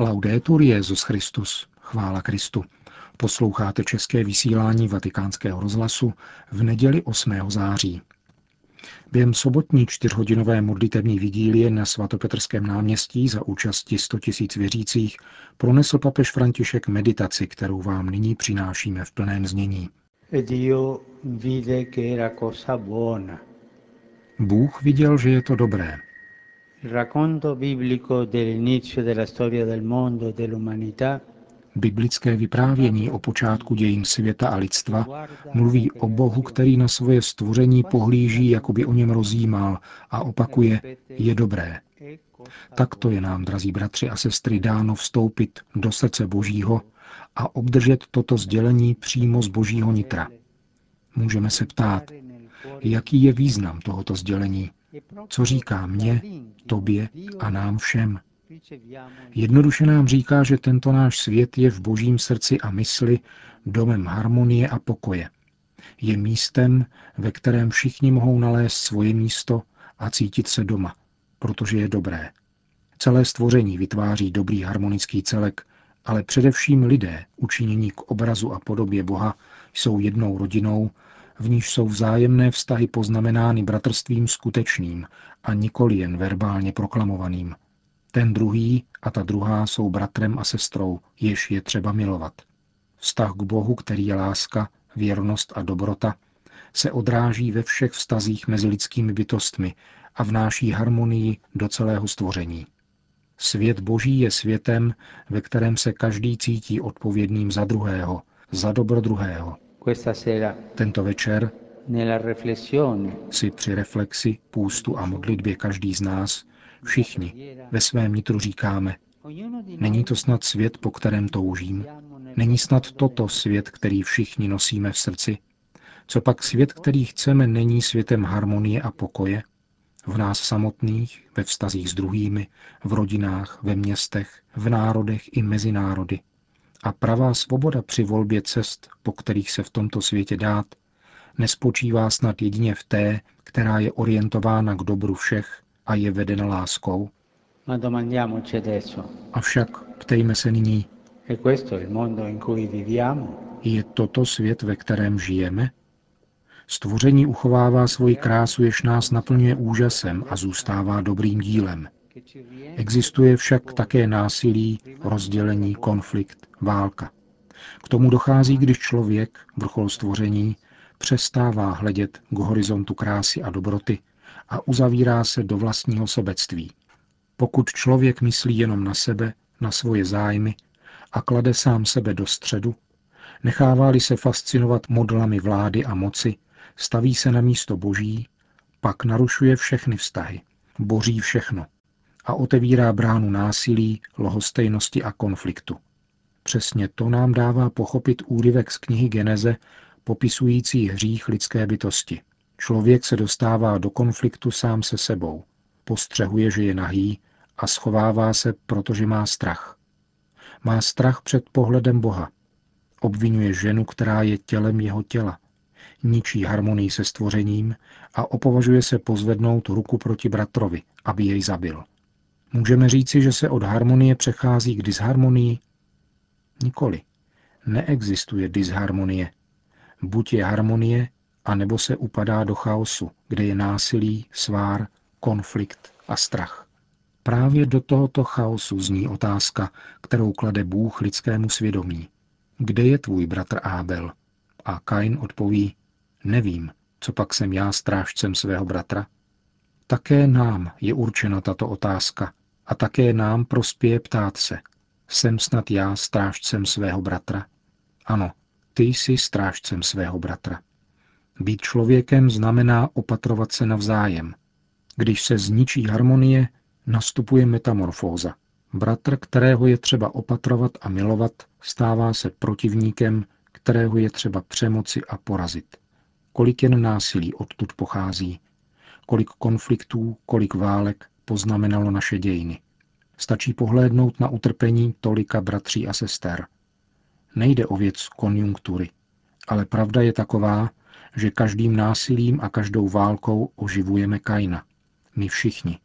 Laudetur Jezus Christus, chvála Kristu. Posloucháte české vysílání Vatikánského rozhlasu v neděli 8. září. Během sobotní čtyřhodinové modlitevní vigílie na svatopetrském náměstí za účasti 100 000 věřících pronesl papež František meditaci, kterou vám nyní přinášíme v plném znění. Bůh viděl, že je to dobré. Biblické vyprávění o počátku dějin světa a lidstva mluví o Bohu, který na svoje stvoření pohlíží, jako by o něm rozjímal a opakuje, je dobré. Takto je nám, drazí bratři a sestry, dáno vstoupit do srdce Božího a obdržet toto sdělení přímo z Božího nitra. Můžeme se ptát, jaký je význam tohoto sdělení, co říká mně, tobě a nám všem. Jednoduše nám říká, že tento náš svět je v božím srdci a mysli domem harmonie a pokoje. Je místem, ve kterém všichni mohou nalézt svoje místo a cítit se doma, protože je dobré. Celé stvoření vytváří dobrý harmonický celek, ale především lidé, učinění k obrazu a podobě Boha, jsou jednou rodinou, v níž jsou vzájemné vztahy poznamenány bratrstvím skutečným a nikoli jen verbálně proklamovaným – ten druhý a ta druhá jsou bratrem a sestrou, jež je třeba milovat. Vztah k Bohu, který je láska, věrnost a dobrota, se odráží ve všech vztazích mezi lidskými bytostmi a vnáší harmonii do celého stvoření. Svět Boží je světem, ve kterém se každý cítí odpovědným za druhého, za dobro druhého. Tento večer si při reflexi, půstu a modlitbě každý z nás Všichni ve svém nitru říkáme, není to snad svět, po kterém toužím? Není snad toto svět, který všichni nosíme v srdci? Co pak svět, který chceme, není světem harmonie a pokoje? V nás samotných, ve vztazích s druhými, v rodinách, ve městech, v národech i mezi národy. A pravá svoboda při volbě cest, po kterých se v tomto světě dát, nespočívá snad jedině v té, která je orientována k dobru všech, a je veden láskou? Avšak ptejme se nyní, je toto svět, ve kterém žijeme? Stvoření uchovává svoji krásu, jež nás naplňuje úžasem a zůstává dobrým dílem. Existuje však také násilí, rozdělení, konflikt, válka. K tomu dochází, když člověk, vrchol stvoření, přestává hledět k horizontu krásy a dobroty a uzavírá se do vlastního sobectví. Pokud člověk myslí jenom na sebe, na svoje zájmy a klade sám sebe do středu, nechává-li se fascinovat modlami vlády a moci, staví se na místo boží, pak narušuje všechny vztahy, boří všechno a otevírá bránu násilí, lohostejnosti a konfliktu. Přesně to nám dává pochopit úryvek z knihy Geneze popisující hřích lidské bytosti. Člověk se dostává do konfliktu sám se sebou, postřehuje, že je nahý a schovává se, protože má strach. Má strach před pohledem Boha. Obvinuje ženu, která je tělem jeho těla. Ničí harmonii se stvořením a opovažuje se pozvednout ruku proti bratrovi, aby jej zabil. Můžeme říci, že se od harmonie přechází k disharmonii? Nikoli. Neexistuje disharmonie. Buď je harmonie, a nebo se upadá do chaosu, kde je násilí, svár, konflikt a strach. Právě do tohoto chaosu zní otázka, kterou klade Bůh lidskému svědomí. Kde je tvůj bratr Ábel? A Kain odpoví, nevím, co pak jsem já strážcem svého bratra? Také nám je určena tato otázka a také nám prospěje ptát se, jsem snad já strážcem svého bratra? Ano, ty jsi strážcem svého bratra. Být člověkem znamená opatrovat se navzájem. Když se zničí harmonie, nastupuje metamorfóza. Bratr, kterého je třeba opatrovat a milovat, stává se protivníkem, kterého je třeba přemoci a porazit. Kolik jen násilí odtud pochází, kolik konfliktů, kolik válek poznamenalo naše dějiny. Stačí pohlédnout na utrpení tolika bratří a sester. Nejde o věc konjunktury, ale pravda je taková, že každým násilím a každou válkou oživujeme Kaina. My všichni.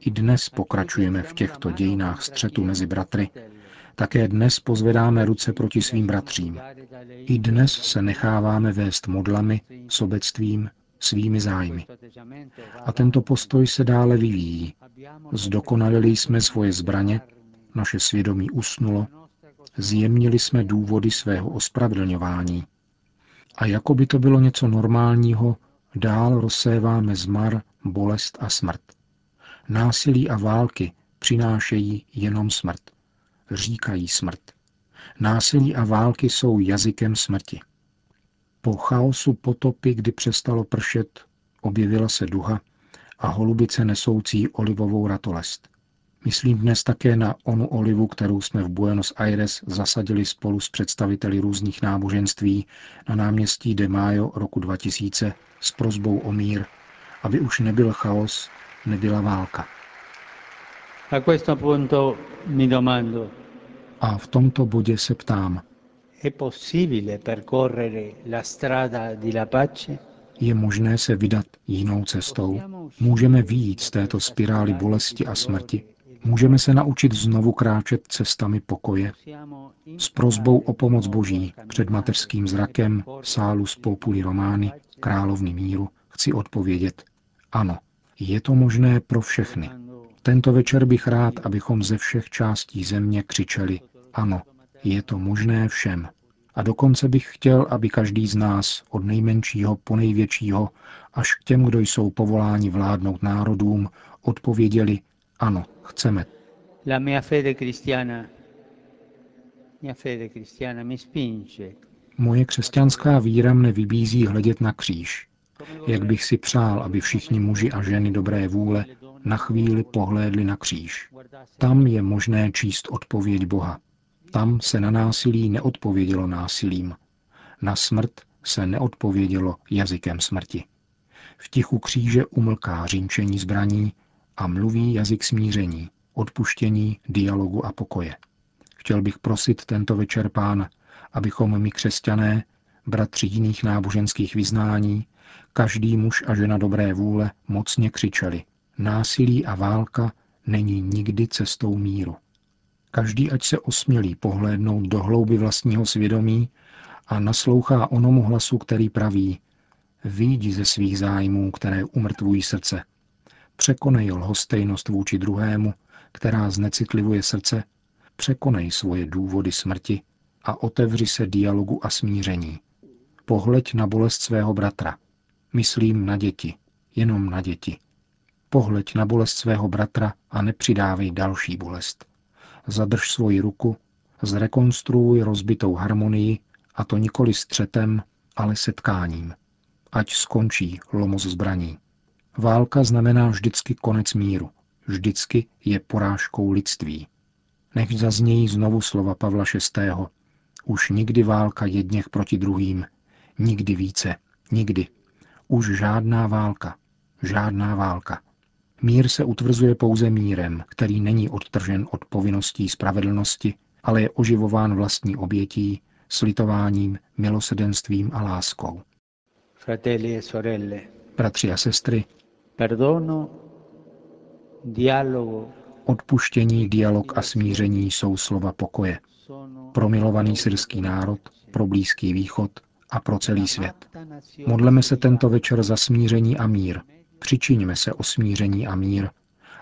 I dnes pokračujeme v těchto dějinách střetu mezi bratry. Také dnes pozvedáme ruce proti svým bratřím. I dnes se necháváme vést modlami, sobectvím, svými zájmy. A tento postoj se dále vyvíjí. Zdokonalili jsme svoje zbraně, naše svědomí usnulo, zjemnili jsme důvody svého ospravedlňování. A jako by to bylo něco normálního, dál rozséváme zmar, bolest a smrt. Násilí a války přinášejí jenom smrt. Říkají smrt. Násilí a války jsou jazykem smrti. Po chaosu potopy, kdy přestalo pršet, objevila se duha a holubice nesoucí olivovou ratolest. Myslím dnes také na onu olivu, kterou jsme v Buenos Aires zasadili spolu s představiteli různých náboženství na náměstí De Mayo roku 2000 s prozbou o mír, aby už nebyl chaos, nebyla válka. A questo punto mi domando. A v tomto bodě se ptám, je možné se vydat jinou cestou? Můžeme výjít z této spirály bolesti a smrti? Můžeme se naučit znovu kráčet cestami pokoje? S prozbou o pomoc Boží před mateřským zrakem sálu z Populi Romány, královny míru, chci odpovědět. Ano, je to možné pro všechny. Tento večer bych rád, abychom ze všech částí země křičeli ano, je to možné všem. A dokonce bych chtěl, aby každý z nás, od nejmenšího po největšího, až k těm, kdo jsou povoláni vládnout národům, odpověděli, ano, chceme. La mia fede cristiana, mia fede cristiana mi spinge. Moje křesťanská víra mne vybízí hledět na kříž. Jak bych si přál, aby všichni muži a ženy dobré vůle na chvíli pohlédli na kříž. Tam je možné číst odpověď Boha. Tam se na násilí neodpovědělo násilím. Na smrt se neodpovědělo jazykem smrti. V tichu kříže umlká řinčení zbraní a mluví jazyk smíření, odpuštění, dialogu a pokoje. Chtěl bych prosit tento večer pána, abychom my křesťané, bratři jiných náboženských vyznání, každý muž a žena dobré vůle mocně křičeli. Násilí a válka není nikdy cestou míru. Každý ať se osmělí pohlédnout do hlouby vlastního svědomí a naslouchá onomu hlasu, který praví Výjdi ze svých zájmů, které umrtvují srdce. Překonej lhostejnost vůči druhému, která znecitlivuje srdce, překonej svoje důvody smrti a otevři se dialogu a smíření. Pohleď na bolest svého bratra. Myslím na děti, jenom na děti. Pohleď na bolest svého bratra a nepřidávej další bolest zadrž svoji ruku, zrekonstruuj rozbitou harmonii, a to nikoli střetem, ale setkáním. Ať skončí lomos zbraní. Válka znamená vždycky konec míru. Vždycky je porážkou lidství. Nech zaznějí znovu slova Pavla VI. Už nikdy válka jedněch proti druhým. Nikdy více. Nikdy. Už žádná válka. Žádná válka. Mír se utvrzuje pouze mírem, který není odtržen od povinností spravedlnosti, ale je oživován vlastní obětí, slitováním, milosedenstvím a láskou. Fratelli e sorelle, Bratři a sestry, perdono, dialogo, odpuštění, dialog a smíření jsou slova pokoje. Pro milovaný syrský národ, pro Blízký východ a pro celý svět. Modleme se tento večer za smíření a mír, Přičiňme se o smíření a mír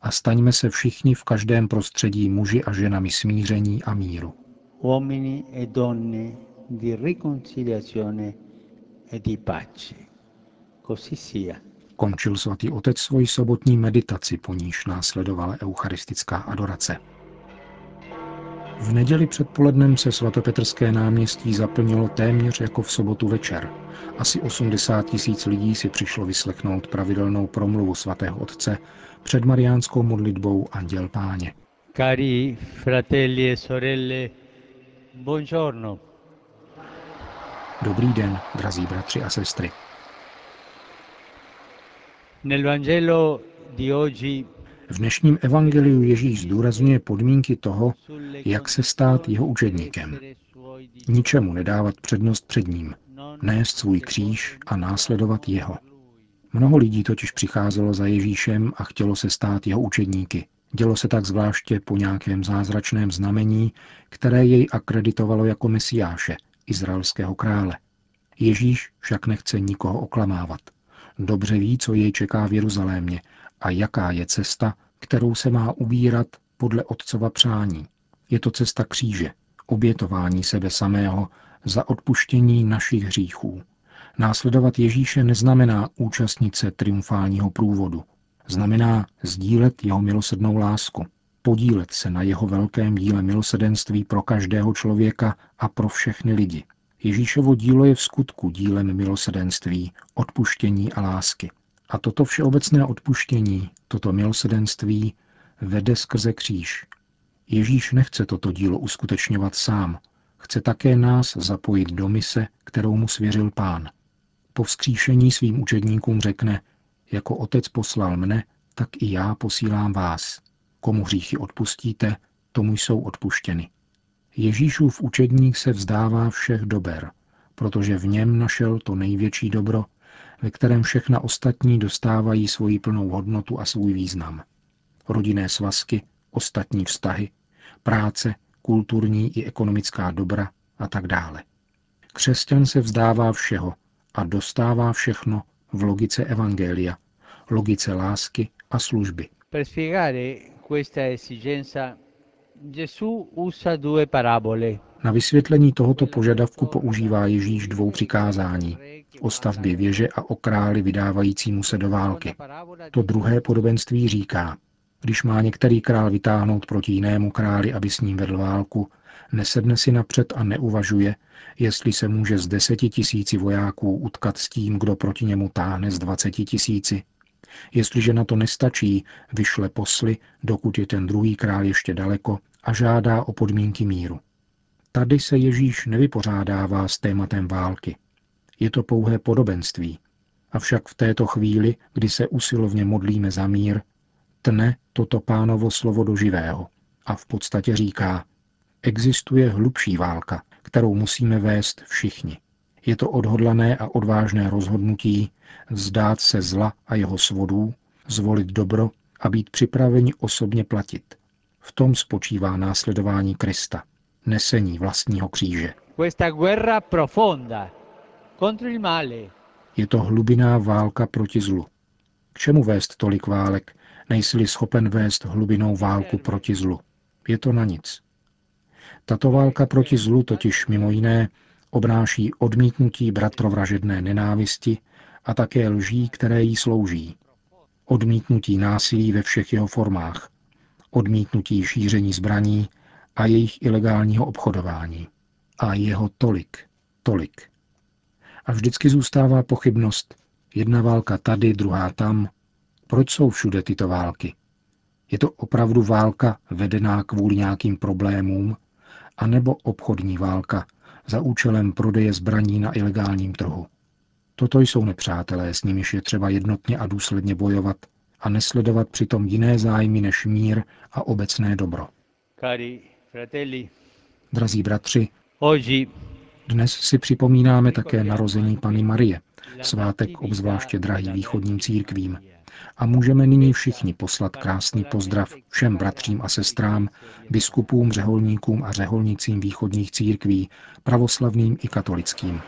a staňme se všichni v každém prostředí muži a ženami smíření a míru. uomini e donne di riconciliazione e di pace. Così sia. Končil svatý otec svoji sobotní meditaci, po níž následovala eucharistická adorace. V neděli předpolednem se svatopetrské náměstí zaplnilo téměř jako v sobotu večer. Asi 80 tisíc lidí si přišlo vyslechnout pravidelnou promluvu svatého otce před mariánskou modlitbou Anděl Páně. Cari fratelli e sorelle, buongiorno. Dobrý den, drazí bratři a sestry. Nel Vangelo di oggi V dnešním evangeliu Ježíš zdůrazňuje podmínky toho, jak se stát jeho učedníkem. Ničemu nedávat přednost před ním, nést svůj kříž a následovat jeho. Mnoho lidí totiž přicházelo za Ježíšem a chtělo se stát jeho učedníky. Dělo se tak zvláště po nějakém zázračném znamení, které jej akreditovalo jako mesiáše, izraelského krále. Ježíš však nechce nikoho oklamávat. Dobře ví, co jej čeká v Jeruzalémě a jaká je cesta, kterou se má ubírat podle otcova přání. Je to cesta kříže, obětování sebe samého za odpuštění našich hříchů. Následovat Ježíše neznamená účastnit se triumfálního průvodu. Znamená sdílet jeho milosednou lásku, podílet se na jeho velkém díle milosedenství pro každého člověka a pro všechny lidi. Ježíšovo dílo je v skutku dílem milosedenství, odpuštění a lásky. A toto všeobecné odpuštění, toto milosedenství vede skrze kříž. Ježíš nechce toto dílo uskutečňovat sám, chce také nás zapojit do mise, kterou mu svěřil pán. Po vzkříšení svým učedníkům řekne, jako otec poslal mne, tak i já posílám vás. Komu hříchy odpustíte, tomu jsou odpuštěny. Ježíšův učedník se vzdává všech dober, protože v něm našel to největší dobro, ve kterém všechna ostatní dostávají svoji plnou hodnotu a svůj význam. Rodinné svazky, ostatní vztahy, práce, kulturní i ekonomická dobra a tak dále. Křesťan se vzdává všeho a dostává všechno v logice evangelia, logice lásky a služby. Per spiegare questa esigenza Gesù usa due parabole. Na vysvětlení tohoto požadavku používá Ježíš dvou přikázání o stavbě věže a o králi vydávajícímu se do války. To druhé podobenství říká, když má některý král vytáhnout proti jinému králi, aby s ním vedl válku, nesedne si napřed a neuvažuje, jestli se může z deseti tisíci vojáků utkat s tím, kdo proti němu táhne z dvaceti tisíci. Jestliže na to nestačí, vyšle posly, dokud je ten druhý král ještě daleko a žádá o podmínky míru. Tady se Ježíš nevypořádává s tématem války. Je to pouhé podobenství. Avšak v této chvíli, kdy se usilovně modlíme za mír, tne toto pánovo slovo do živého a v podstatě říká, existuje hlubší válka, kterou musíme vést všichni. Je to odhodlané a odvážné rozhodnutí vzdát se zla a jeho svodů, zvolit dobro a být připraveni osobně platit. V tom spočívá následování Krista, nesení vlastního kříže. Je to hlubiná válka proti zlu. K čemu vést tolik válek, nejsi schopen vést hlubinou válku proti zlu? Je to na nic. Tato válka proti zlu totiž mimo jiné obnáší odmítnutí bratrovražedné nenávisti a také lží, které jí slouží. Odmítnutí násilí ve všech jeho formách, odmítnutí šíření zbraní a jejich ilegálního obchodování. A jeho tolik, tolik. A vždycky zůstává pochybnost, jedna válka tady, druhá tam. Proč jsou všude tyto války? Je to opravdu válka vedená kvůli nějakým problémům, anebo obchodní válka za účelem prodeje zbraní na ilegálním trhu. Toto jsou nepřátelé, s nimiž je třeba jednotně a důsledně bojovat a nesledovat přitom jiné zájmy než mír a obecné dobro. Cari fratelli, Drazí bratři, oggi dnes si připomínáme také narození Pany Marie, svátek obzvláště drahý východním církvím. A můžeme nyní všichni poslat krásný pozdrav všem bratřím a sestrám, biskupům, řeholníkům a řeholnicím východních církví, pravoslavným i katolickým.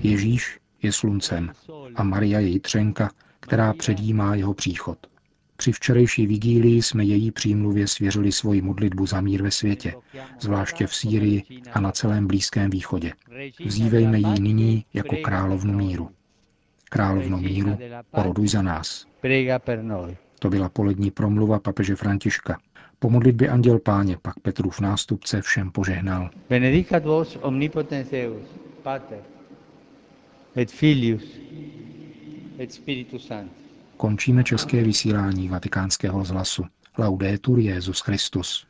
Ježíš je sluncem a Maria je jitřenka, která předjímá jeho příchod. Při včerejší vigílii jsme její přímluvě svěřili svoji modlitbu za mír ve světě, zvláště v Sýrii a na celém Blízkém východě. Vzívejme ji nyní jako královnu míru. Královno míru, oroduj za nás. To byla polední promluva papeže Františka. Po modlitbě Anděl Páně pak Petrův nástupce všem požehnal. Benedicat vos omnipotens Deus, Pater, et Filius, et Spiritus Sanctus. Končíme české vysílání vatikánského zhlasu. Laudetur Jezus Christus.